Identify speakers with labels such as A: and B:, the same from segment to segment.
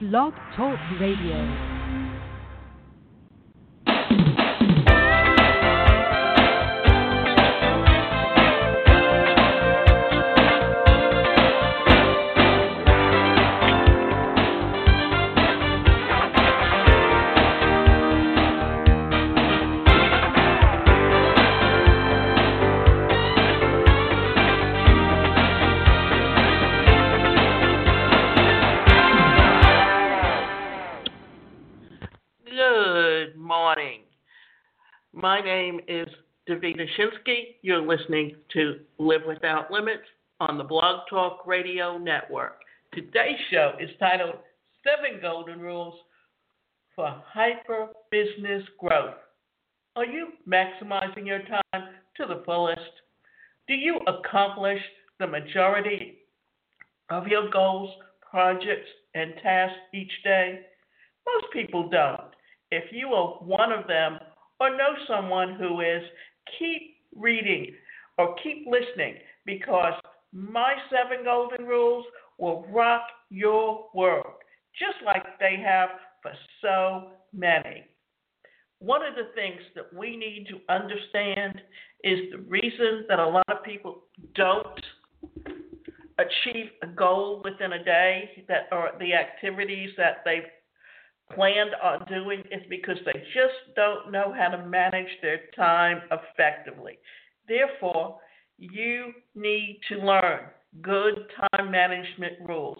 A: Blog Talk Radio.
B: Davina Shinsky. You're listening to Live Without Limits on the Blog Talk Radio Network. Today's show is titled Seven Golden Rules for Hyper Business Growth. Are you maximizing your time to the fullest? Do you accomplish the majority of your goals, projects, and tasks each day? Most people don't. If you are one of them, or know someone who is, keep reading or keep listening because my seven golden rules will rock your world, just like they have for so many. One of the things that we need to understand is the reason that a lot of people don't achieve a goal within a day that are the activities that they've planned on doing is because they just don't know how to manage their time effectively. Therefore, you need to learn good time management rules.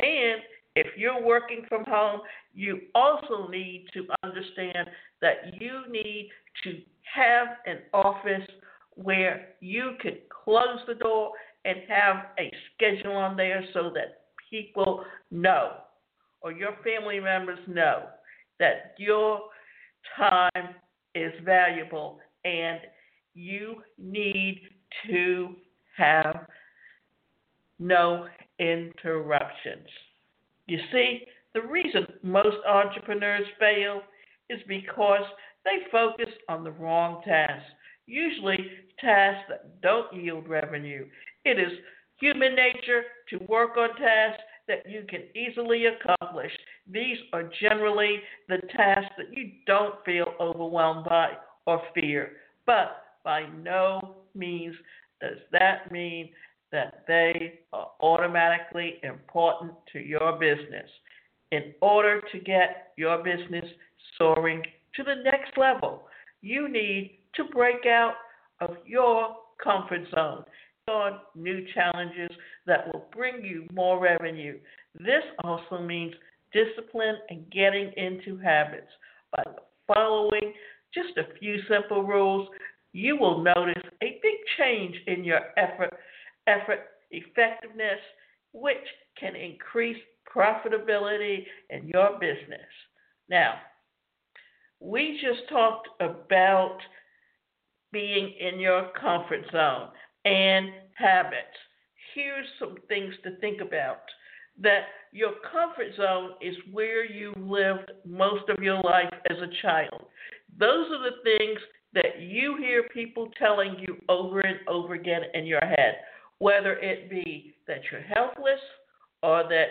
B: And if you're working from home, you also need to understand that you need to have an office where you can close the door and have a schedule on there so that people know or your family members know that your time is valuable and you need to have no interruptions. You see, the reason most entrepreneurs fail is because they focus on the wrong tasks, usually tasks that don't yield revenue. It is human nature to work on tasks that you can easily accomplish. These are generally the tasks that you don't feel overwhelmed by or fear. But by no means does that mean that they are automatically important to your business. In order to get your business soaring to the next level, you need to break out of your comfort zone on new challenges that will bring you more revenue. This also means discipline and getting into habits. By following just a few simple rules, you will notice a big change in your effort, effort effectiveness, which can increase profitability in your business. Now, we just talked about being in your comfort zone and habits. Here's some things to think about that your comfort zone is where you lived most of your life as a child. Those are the things that you hear people telling you over and over again in your head, whether it be that you're helpless or that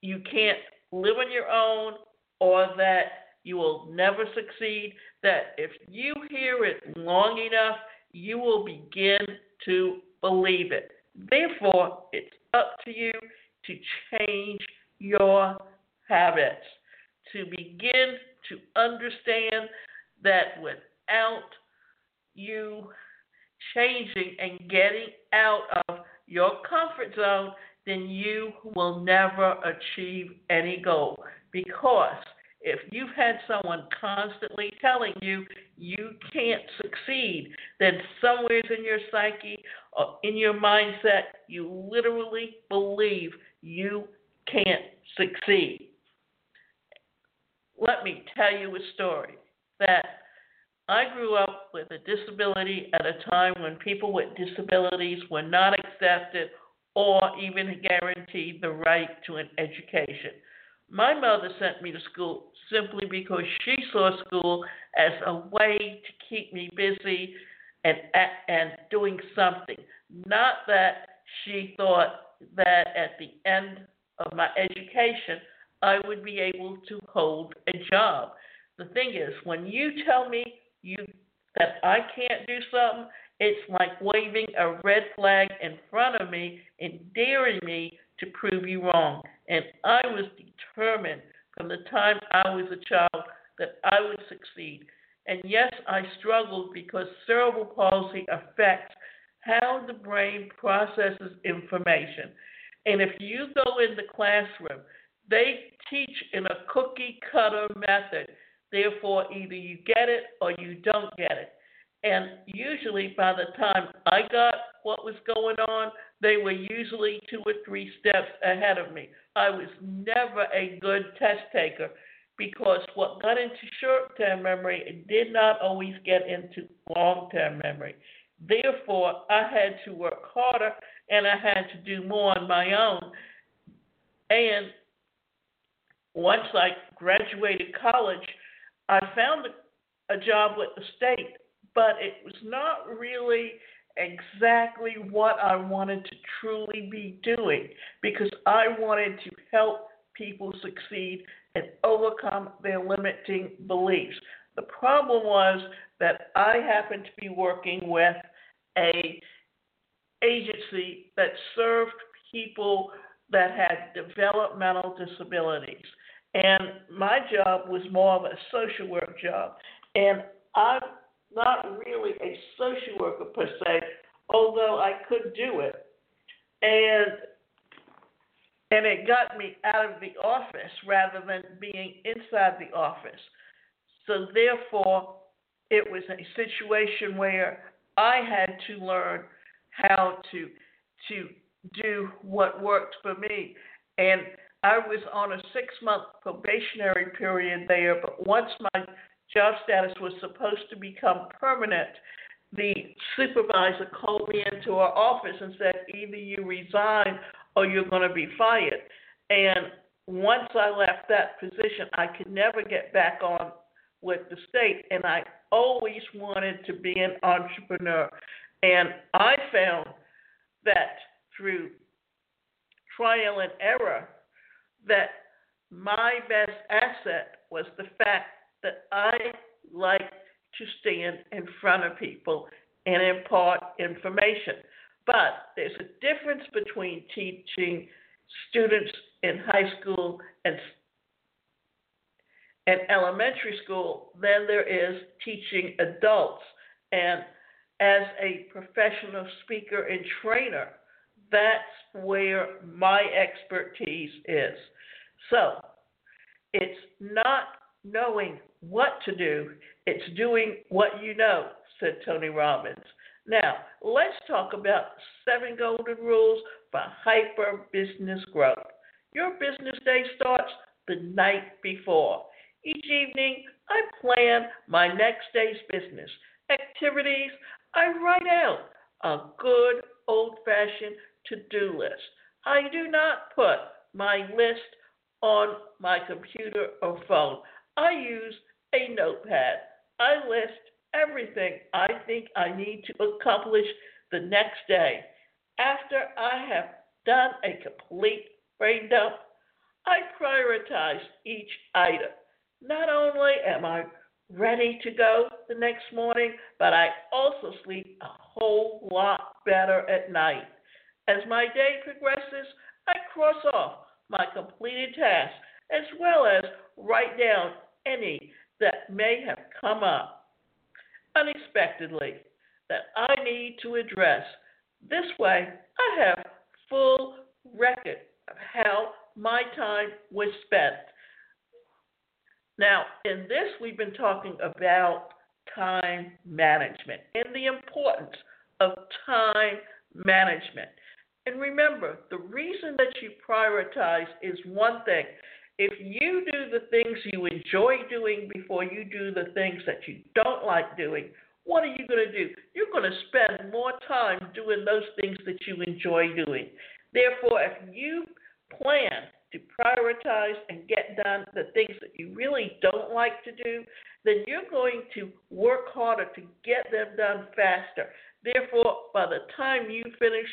B: you can't live on your own or that you will never succeed. That if you hear it long enough, you will begin to believe it. Therefore, it's up to you to change your habits, to begin to understand that without you changing and getting out of your comfort zone, then you will never achieve any goal because if you've had someone constantly telling you you can't succeed, then somewhere in your psyche or in your mindset, you literally believe you can't succeed. Let me tell you a story that I grew up with a disability at a time when people with disabilities were not accepted or even guaranteed the right to an education. My mother sent me to school simply because she saw school as a way to keep me busy and and doing something. Not that she thought that at the end of my education I would be able to hold a job. The thing is, when you tell me you that I can't do something, it's like waving a red flag in front of me and daring me to prove you wrong. And I was determined from the time I was a child that I would succeed. And yes, I struggled because cerebral palsy affects how the brain processes information. And if you go in the classroom, they teach in a cookie cutter method. Therefore, either you get it or you don't get it. And usually, by the time I got what was going on, they were usually two or three steps ahead of me. I was never a good test taker because what got into short term memory did not always get into long term memory. Therefore, I had to work harder and I had to do more on my own. And once I graduated college, I found a, a job with the state, but it was not really exactly what I wanted to truly be doing because I wanted to help people succeed and overcome their limiting beliefs. The problem was that I happened to be working with a agency that served people that had developmental disabilities. And my job was more of a social work job. And I'm not really a social worker per se, although I could do it. And and it got me out of the office rather than being inside the office. So therefore, it was a situation where I had to learn how to to do what worked for me. And I was on a six month probationary period there, but once my job status was supposed to become permanent, the supervisor called me into our office and said, either you resign or you're going to be fired. And once I left that position, I could never get back on with the state, and I always wanted to be an entrepreneur. And I found that through trial and error, that my best asset was the fact that I like to stand in front of people and impart information. But there's a difference between teaching students in high school and and elementary school than there is teaching adults. And as a professional speaker and trainer, that's where my expertise is. So it's not knowing what to do, it's doing what you know, said Tony Robbins. Now, let's talk about seven golden rules for hyper business growth. Your business day starts the night before. Each evening, I plan my next day's business activities. I write out a good old fashioned to do list. I do not put my list on my computer or phone. I use a notepad. I list everything I think I need to accomplish the next day. After I have done a complete brain dump, I prioritize each item. Not only am I ready to go the next morning, but I also sleep a whole lot better at night. As my day progresses, I cross off my completed tasks as well as write down any that may have come up unexpectedly that I need to address. This way, I have full record of how my time was spent. Now, in this, we've been talking about time management and the importance of time management. And remember, the reason that you prioritize is one thing. If you do the things you enjoy doing before you do the things that you don't like doing, what are you going to do? You're going to spend more time doing those things that you enjoy doing. Therefore, if you plan to prioritize and get done the things that you really don't like to do, then you're going to work harder to get them done faster. Therefore, by the time you finish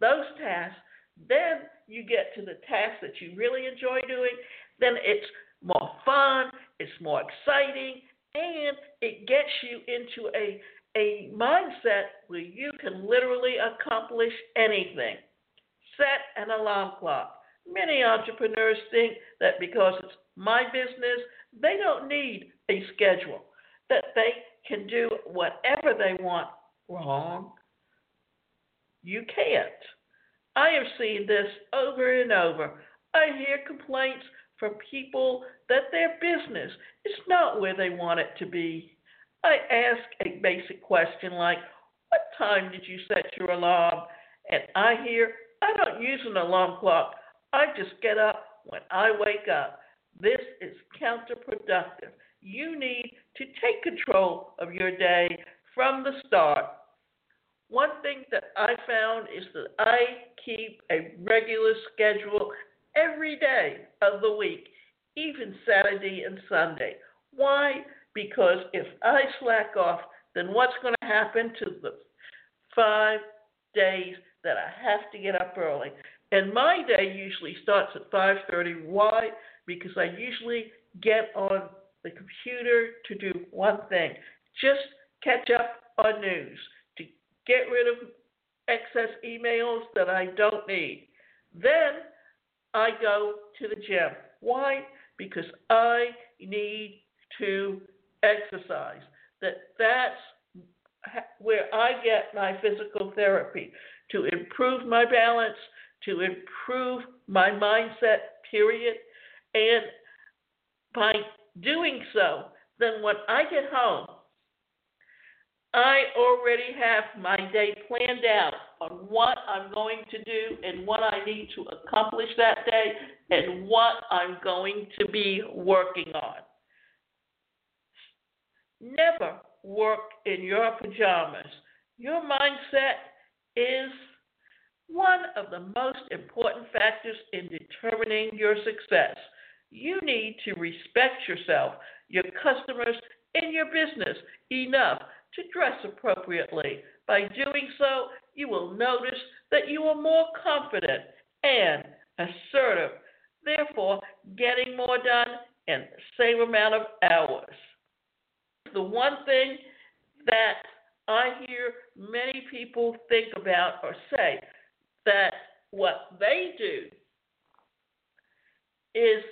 B: those tasks, Then you get to the tasks that you really enjoy doing, then it's more fun, it's more exciting, and it gets you into a a mindset where you can literally accomplish anything. Set an alarm clock. Many entrepreneurs think that because it's my business, they don't need a schedule, that they can do whatever they want. Wrong. You can't. I have seen this over and over. I hear complaints from people that their business is not where they want it to be. I ask a basic question like, What time did you set your alarm? And I hear, I don't use an alarm clock. I just get up when I wake up. This is counterproductive. You need to take control of your day from the start. One thing that I found is that I keep a regular schedule every day of the week, even Saturday and Sunday. Why? Because if I slack off, then what's going to happen to the five days that I have to get up early? And my day usually starts at 5:30. Why? Because I usually get on the computer to do one thing: just catch up on news, to get rid of excess emails that I don't need. Then I go to the gym. Why? Because I need to exercise. That that's where I get my physical therapy to improve my balance, to improve my mindset, period. And by doing so, then when I get home, I already have my day planned out on what I'm going to do and what I need to accomplish that day and what I'm going to be working on. Never work in your pajamas. Your mindset is one of the most important factors in determining your success. You need to respect yourself, your customers, and your business enough to dress appropriately. By doing so, you will notice that you are more confident and assertive, therefore, getting more done in the same amount of hours. The one thing that I hear many people think about or say that what they do is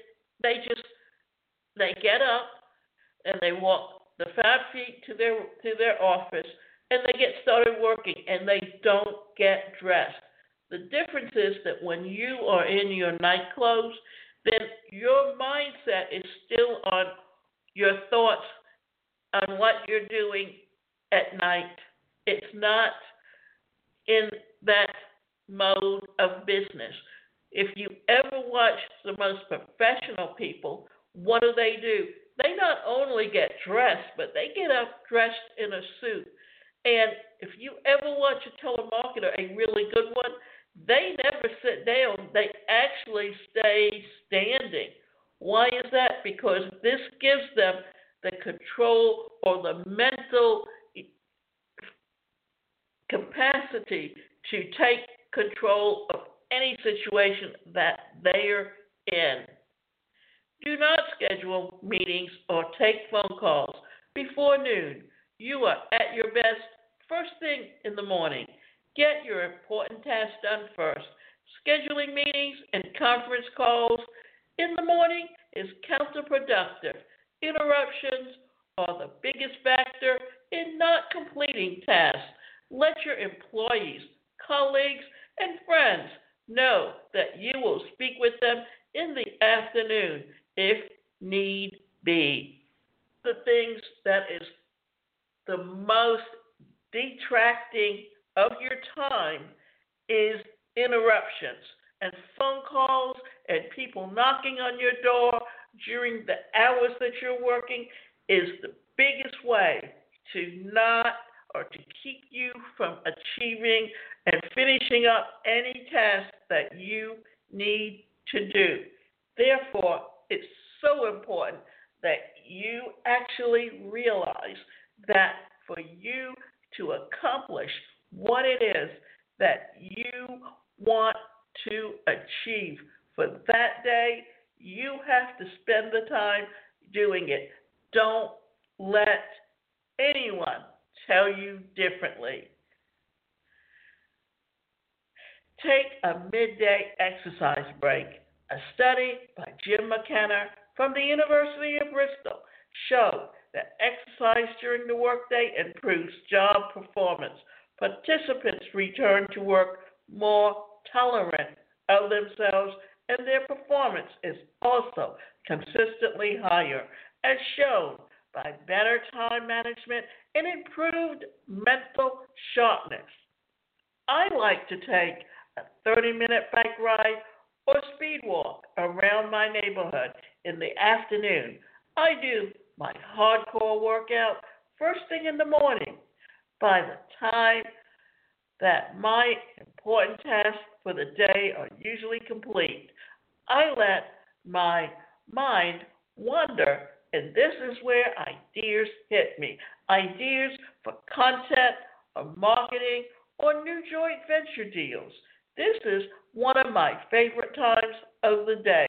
B: they just they get up and they walk the five feet to their to their office and they get started working and they don't get dressed. The difference is that when you are in your night clothes, then your mindset is still on your thoughts on what you're doing at night. It's not in that mode of business. If you ever watch the most professional people, what do they do? They not only get dressed, but they get up dressed in a suit. And if you ever watch a telemarketer, a really good one, they never sit down. They actually stay standing. Why is that? Because this gives them the control or the mental capacity to take control of any situation that they're in. Do not schedule meetings or take phone calls before noon. You are at your best first thing in the morning. Get your important tasks done first. Scheduling meetings and conference calls in the morning is counterproductive. Interruptions are the biggest factor in not completing tasks. Let your employees, colleagues, and friends know that you will speak with them in the afternoon if need be. The things that is the most detracting of your time is interruptions and phone calls and people knocking on your door during the hours that you're working is the biggest way to not or to keep you from achieving and finishing up any task that you need to do. Therefore, it's so important that you actually realize that for you to accomplish what it is that you want to achieve for that day, you have to spend the time doing it. Don't let anyone tell you differently. Take a midday exercise break. A study by Jim McKenna from the University of Bristol showed that exercise during the workday improves job performance. Participants return to work more tolerant of themselves, and their performance is also consistently higher, as shown by better time management and improved mental sharpness. I like to take a 30 minute bike ride or speed walk around my neighborhood in the afternoon. I do my hardcore workout first thing in the morning. By the time that my important tasks for the day are usually complete, I let my mind wander, and this is where ideas hit me. Ideas for content, or marketing, or new joint venture deals. This is one of my favorite times of the day.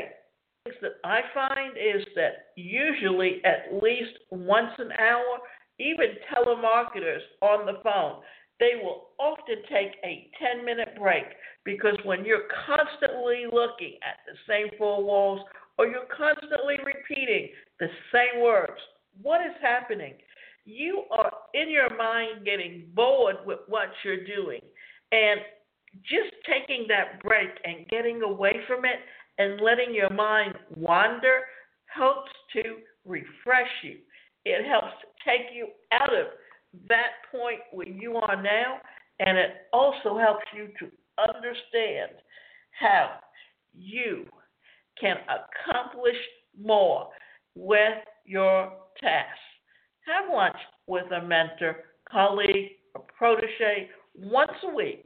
B: Things that I find is that usually at least once an hour, even telemarketers on the phone, they will often take a 10 minute break because when you're constantly looking at the same four walls or you're constantly repeating the same words, what is happening? You are in your mind getting bored with what you're doing. And just taking that break and getting away from it and letting your mind wander helps to refresh you. It helps take you out of that point where you are now, and it also helps you to understand how you can accomplish more with your tasks. Have lunch with a mentor, colleague, or protege once a week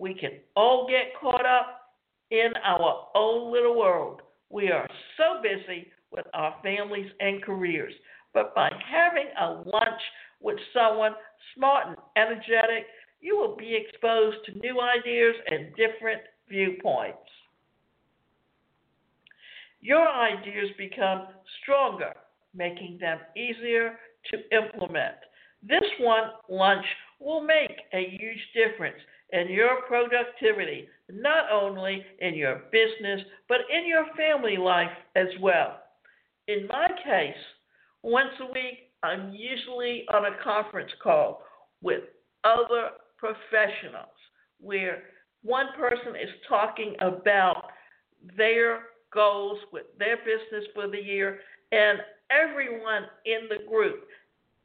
B: we can all get caught up in our own little world. We are so busy with our families and careers. But by having a lunch with someone smart and energetic, you will be exposed to new ideas and different viewpoints. Your ideas become stronger, making them easier to implement. This one lunch will make a huge difference in your productivity, not only in your business, but in your family life as well. In my case, once a week, I'm usually on a conference call with other professionals where one person is talking about their goals with their business for the year, and everyone in the group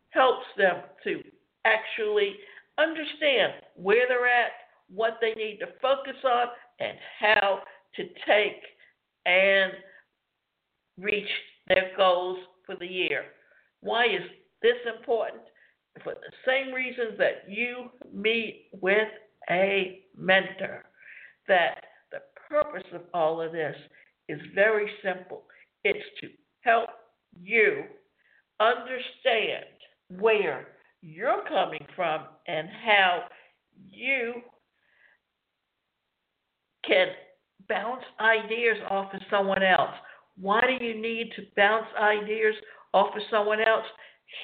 B: helps them to actually understand where they're at, what they need to focus on, and how to take and reach their goals for the year. Why is this important? For the same reasons that you meet with a mentor, that the purpose of all of this is very simple it's to help you understand where you're coming from and how you can bounce ideas off of someone else. Why do you need to bounce ideas off of someone else?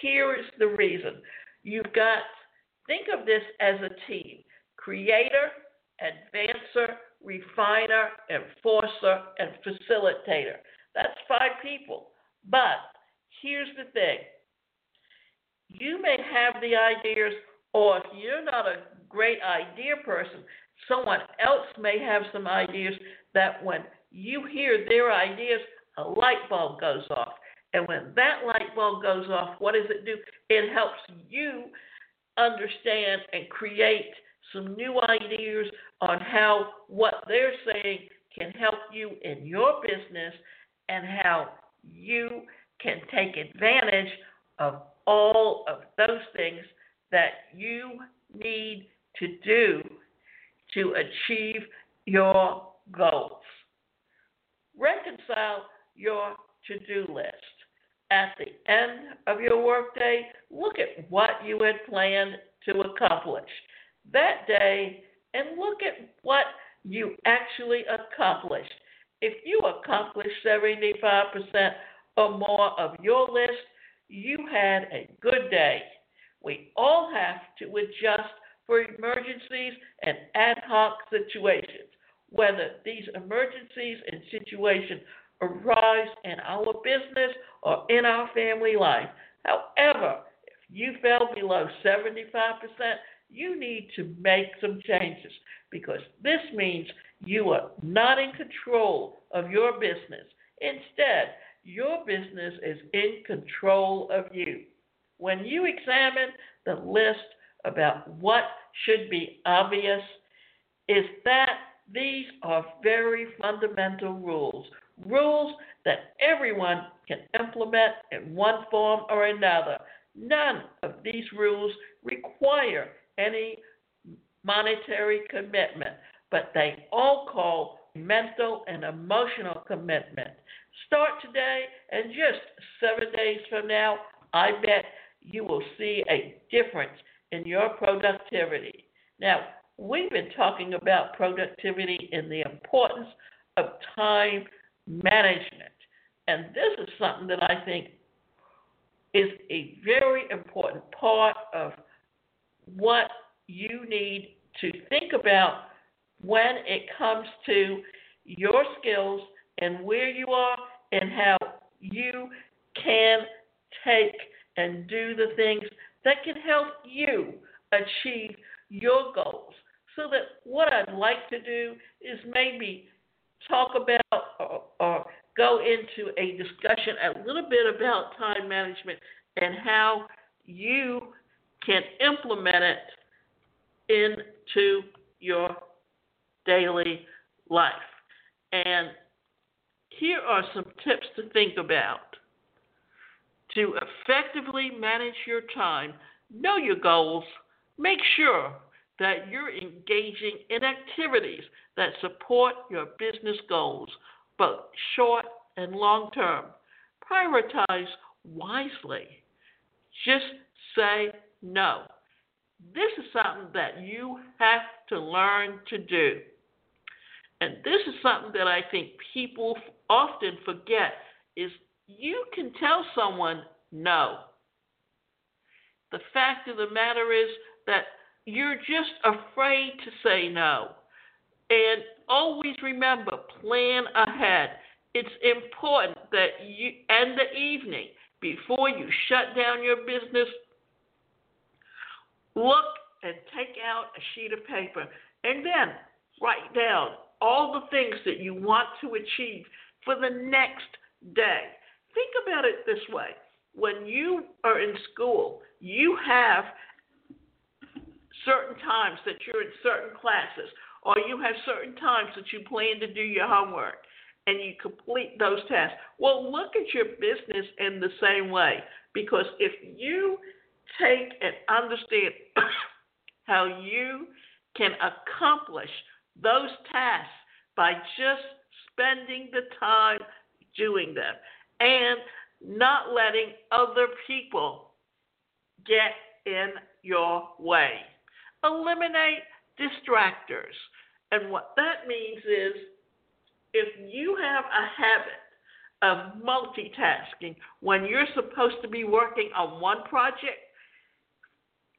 B: Here is the reason. You've got, think of this as a team creator, advancer, refiner, enforcer, and facilitator. That's five people. But here's the thing you may have the ideas, or if you're not a great idea person, someone else may have some ideas that when you hear their ideas, a light bulb goes off. And when that light bulb goes off, what does it do? It helps you understand and create some new ideas on how what they're saying can help you in your business and how you can take advantage of all of those things that you need to do to achieve your goals. Reconcile your to do list. At the end of your workday, look at what you had planned to accomplish that day and look at what you actually accomplished. If you accomplish 75% or more of your list, you had a good day. We all have to adjust for emergencies and ad hoc situations, whether these emergencies and situations arise in our business or in our family life. However, if you fell below 75%, you need to make some changes because this means you are not in control of your business. Instead, your business is in control of you. When you examine the list about what should be obvious, is that these are very fundamental rules, rules that everyone can implement in one form or another. None of these rules require any monetary commitment, but they all call mental and emotional commitment. Start today, and just seven days from now, I bet you will see a difference in your productivity. Now, we've been talking about productivity and the importance of time management. And this is something that I think is a very important part of what you need to think about when it comes to your skills and where you are and how you can take and do the things that can help you achieve your goals. So that what I'd like to do is maybe talk about or, or go into a discussion a little bit about time management and how you can implement it into your daily life. And here are some tips to think about. To effectively manage your time, know your goals, make sure that you're engaging in activities that support your business goals, both short and long term. Prioritize wisely. Just say no. This is something that you have to learn to do. And this is something that I think people often forget is you can tell someone no. The fact of the matter is that you're just afraid to say no. And always remember, plan ahead. It's important that you end the evening before you shut down your business Look and take out a sheet of paper and then write down all the things that you want to achieve for the next day. Think about it this way when you are in school, you have certain times that you're in certain classes, or you have certain times that you plan to do your homework and you complete those tasks. Well, look at your business in the same way because if you take and understand how you can accomplish those tasks by just spending the time doing them and not letting other people get in your way. Eliminate distractors. And what that means is if you have a habit of multitasking when you're supposed to be working on one project,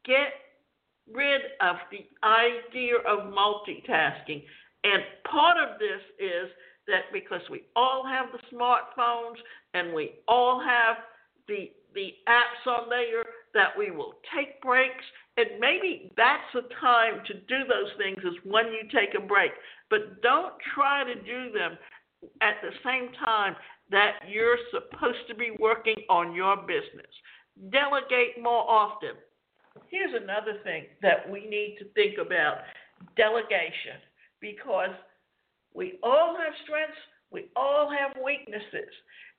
B: get rid of the idea of multitasking. And part of this is that because we all have the smartphones and we all have the the apps on there that we will take breaks. And maybe that's the time to do those things is when you take a break. But don't try to do them at the same time that you're supposed to be working on your business. Delegate more often. Here's another thing that we need to think about. Delegation. Because we all have strengths, we all have weaknesses.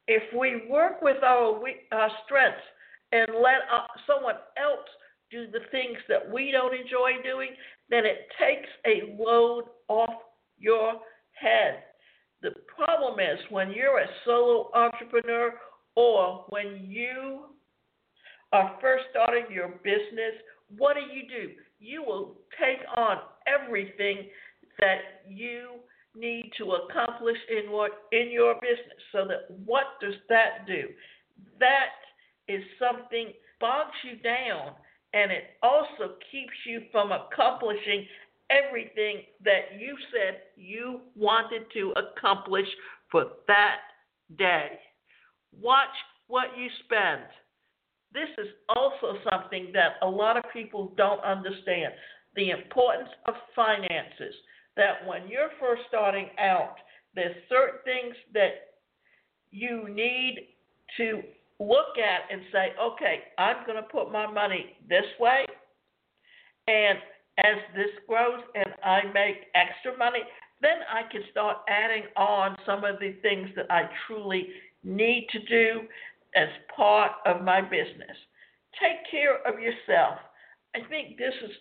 B: If we work with our, our strengths and let uh, someone else do the things that we don't enjoy doing, then it takes a load off your head. The problem is when you're a solo entrepreneur or when you are first starting your business, what do you do? You will take on everything that you need to accomplish in what in your business. So that what does that do? That is something bogs you down and it also keeps you from accomplishing everything that you said you wanted to accomplish for that day. Watch what you spend. This is also something that a lot of people don't understand the importance of finances. That when you're first starting out, there's certain things that you need to look at and say, okay, I'm going to put my money this way. And as this grows and I make extra money, then I can start adding on some of the things that I truly need to do as part of my business. Take care of yourself. I think this is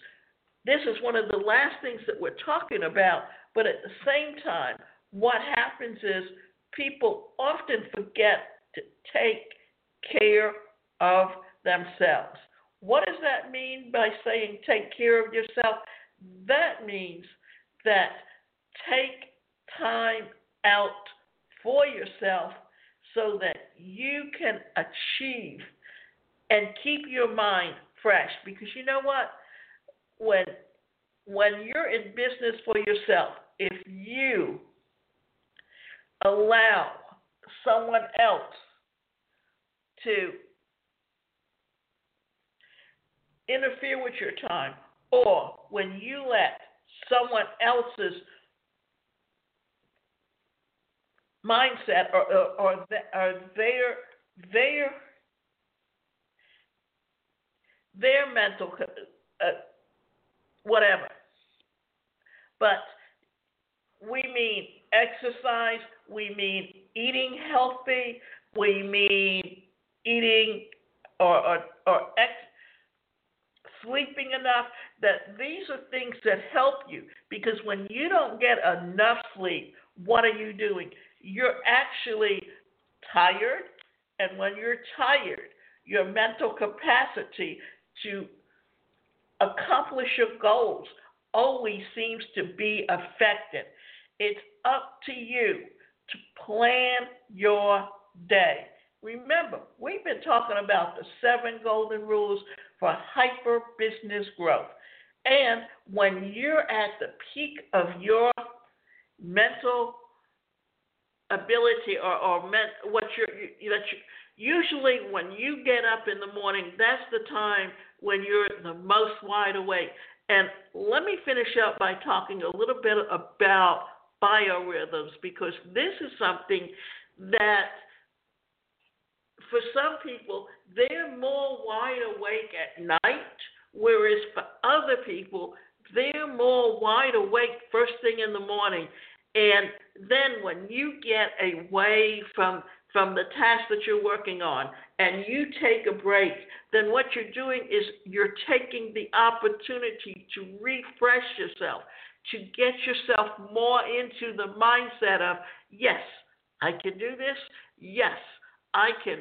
B: this is one of the last things that we're talking about, but at the same time, what happens is people often forget to take care of themselves. What does that mean by saying take care of yourself? That means that take time out for yourself so that you can achieve and keep your mind fresh because you know what when when you're in business for yourself if you allow someone else to interfere with your time, or when you let someone else's mindset or, or, or, or their their their mental uh, whatever. But we mean exercise, we mean eating healthy, we mean eating or, or, or ex, sleeping enough, that these are things that help you. Because when you don't get enough sleep, what are you doing? You're actually tired, and when you're tired, your mental capacity to accomplish your goals always seems to be affected. It's up to you to plan your day. Remember, we've been talking about the seven golden rules for hyper business growth. And when you're at the peak of your mental ability or, or men, what you're, you, that you, usually when you get up in the morning, that's the time when you're the most wide awake. And let me finish up by talking a little bit about biorhythms because this is something that for some people, they're more wide awake at night, whereas for other people, they're more wide awake first thing in the morning. And then when you get away from from the task that you're working on and you take a break, then what you're doing is you're taking the opportunity to refresh yourself, to get yourself more into the mindset of, yes, I can do this. Yes, I can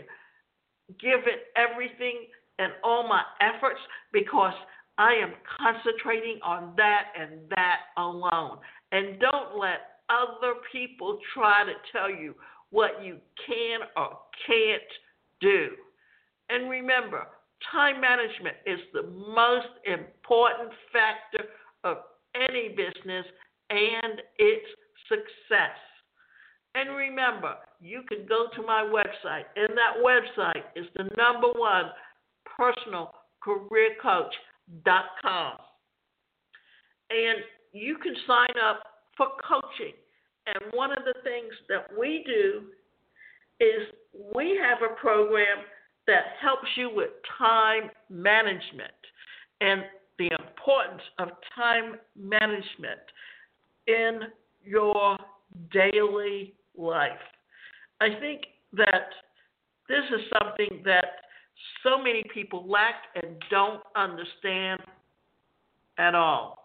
B: give it everything and all my efforts because I am concentrating on that and that alone. And don't let other people try to tell you what you can or can't do. And remember, time management is the most important factor of any business and its success. And remember, you can go to my website, and that website is the number one personalcareercoach.com. And you can sign up for coaching. And one of the things that we do is we have a program that helps you with time management and the importance of time management in your daily life. I think that this is something that so many people lack and don't understand at all.